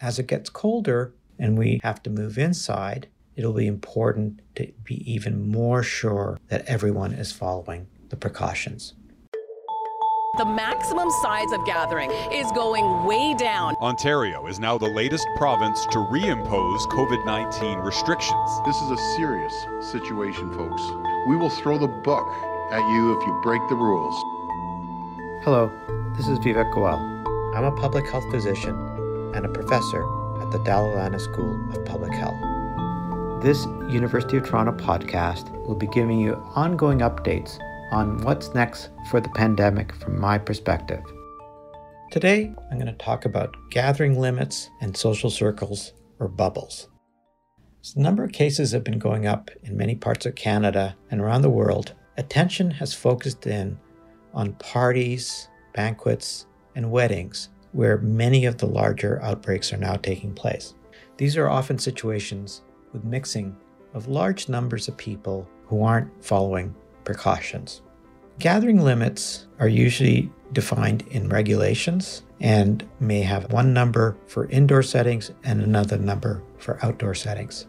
As it gets colder and we have to move inside, it'll be important to be even more sure that everyone is following the precautions. The maximum size of gathering is going way down. Ontario is now the latest province to reimpose COVID 19 restrictions. This is a serious situation, folks. We will throw the book at you if you break the rules. Hello, this is Vivek Goel. I'm a public health physician and a professor at the Lana School of Public Health. This University of Toronto podcast will be giving you ongoing updates on what's next for the pandemic from my perspective. Today, I'm going to talk about gathering limits and social circles or bubbles. As the number of cases have been going up in many parts of Canada and around the world, attention has focused in on parties, banquets, and weddings where many of the larger outbreaks are now taking place. These are often situations with mixing of large numbers of people who aren't following precautions. Gathering limits are usually defined in regulations and may have one number for indoor settings and another number for outdoor settings.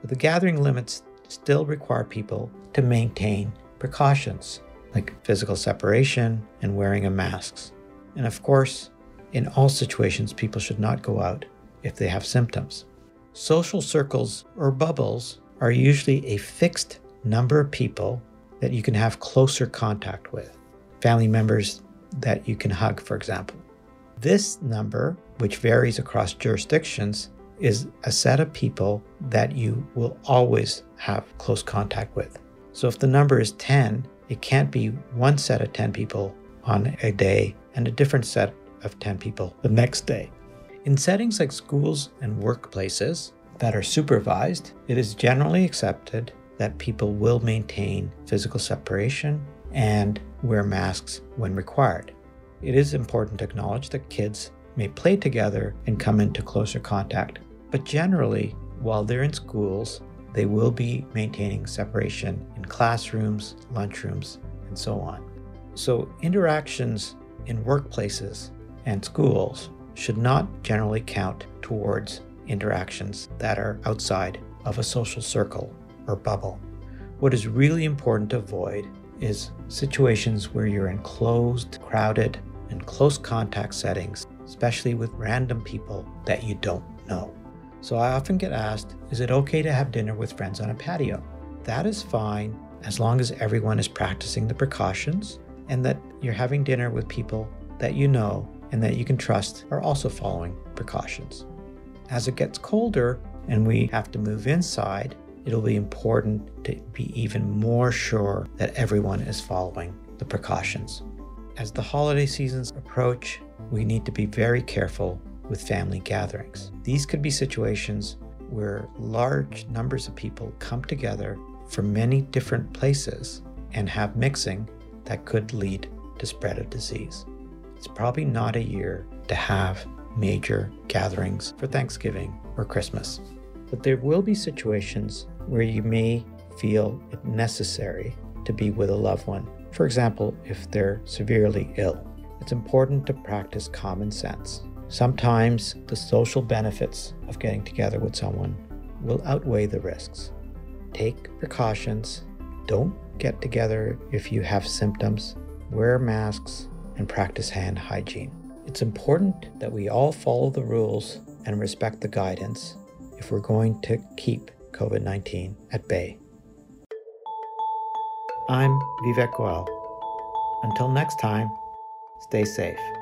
But the gathering limits still require people to maintain precautions like physical separation and wearing of masks. And of course, in all situations, people should not go out if they have symptoms. Social circles or bubbles are usually a fixed number of people that you can have closer contact with, family members that you can hug, for example. This number, which varies across jurisdictions, is a set of people that you will always have close contact with. So if the number is 10, it can't be one set of 10 people on a day and a different set of 10 people the next day. In settings like schools and workplaces that are supervised, it is generally accepted that people will maintain physical separation and wear masks when required. It is important to acknowledge that kids may play together and come into closer contact, but generally, while they're in schools, they will be maintaining separation in classrooms, lunchrooms, and so on. So, interactions in workplaces and schools should not generally count towards interactions that are outside of a social circle or bubble. What is really important to avoid is situations where you're in closed, crowded, and close contact settings, especially with random people that you don't know. So I often get asked, is it okay to have dinner with friends on a patio? That is fine as long as everyone is practicing the precautions and that you're having dinner with people that you know and that you can trust are also following precautions. As it gets colder and we have to move inside, it'll be important to be even more sure that everyone is following the precautions. As the holiday seasons approach, we need to be very careful with family gatherings. These could be situations where large numbers of people come together from many different places and have mixing that could lead to spread of disease. It's probably not a year to have major gatherings for Thanksgiving or Christmas. But there will be situations where you may feel it necessary to be with a loved one. For example, if they're severely ill, it's important to practice common sense. Sometimes the social benefits of getting together with someone will outweigh the risks. Take precautions. Don't get together if you have symptoms. Wear masks and practice hand hygiene. It's important that we all follow the rules and respect the guidance if we're going to keep COVID 19 at bay. I'm Vivek Goel. Until next time, stay safe.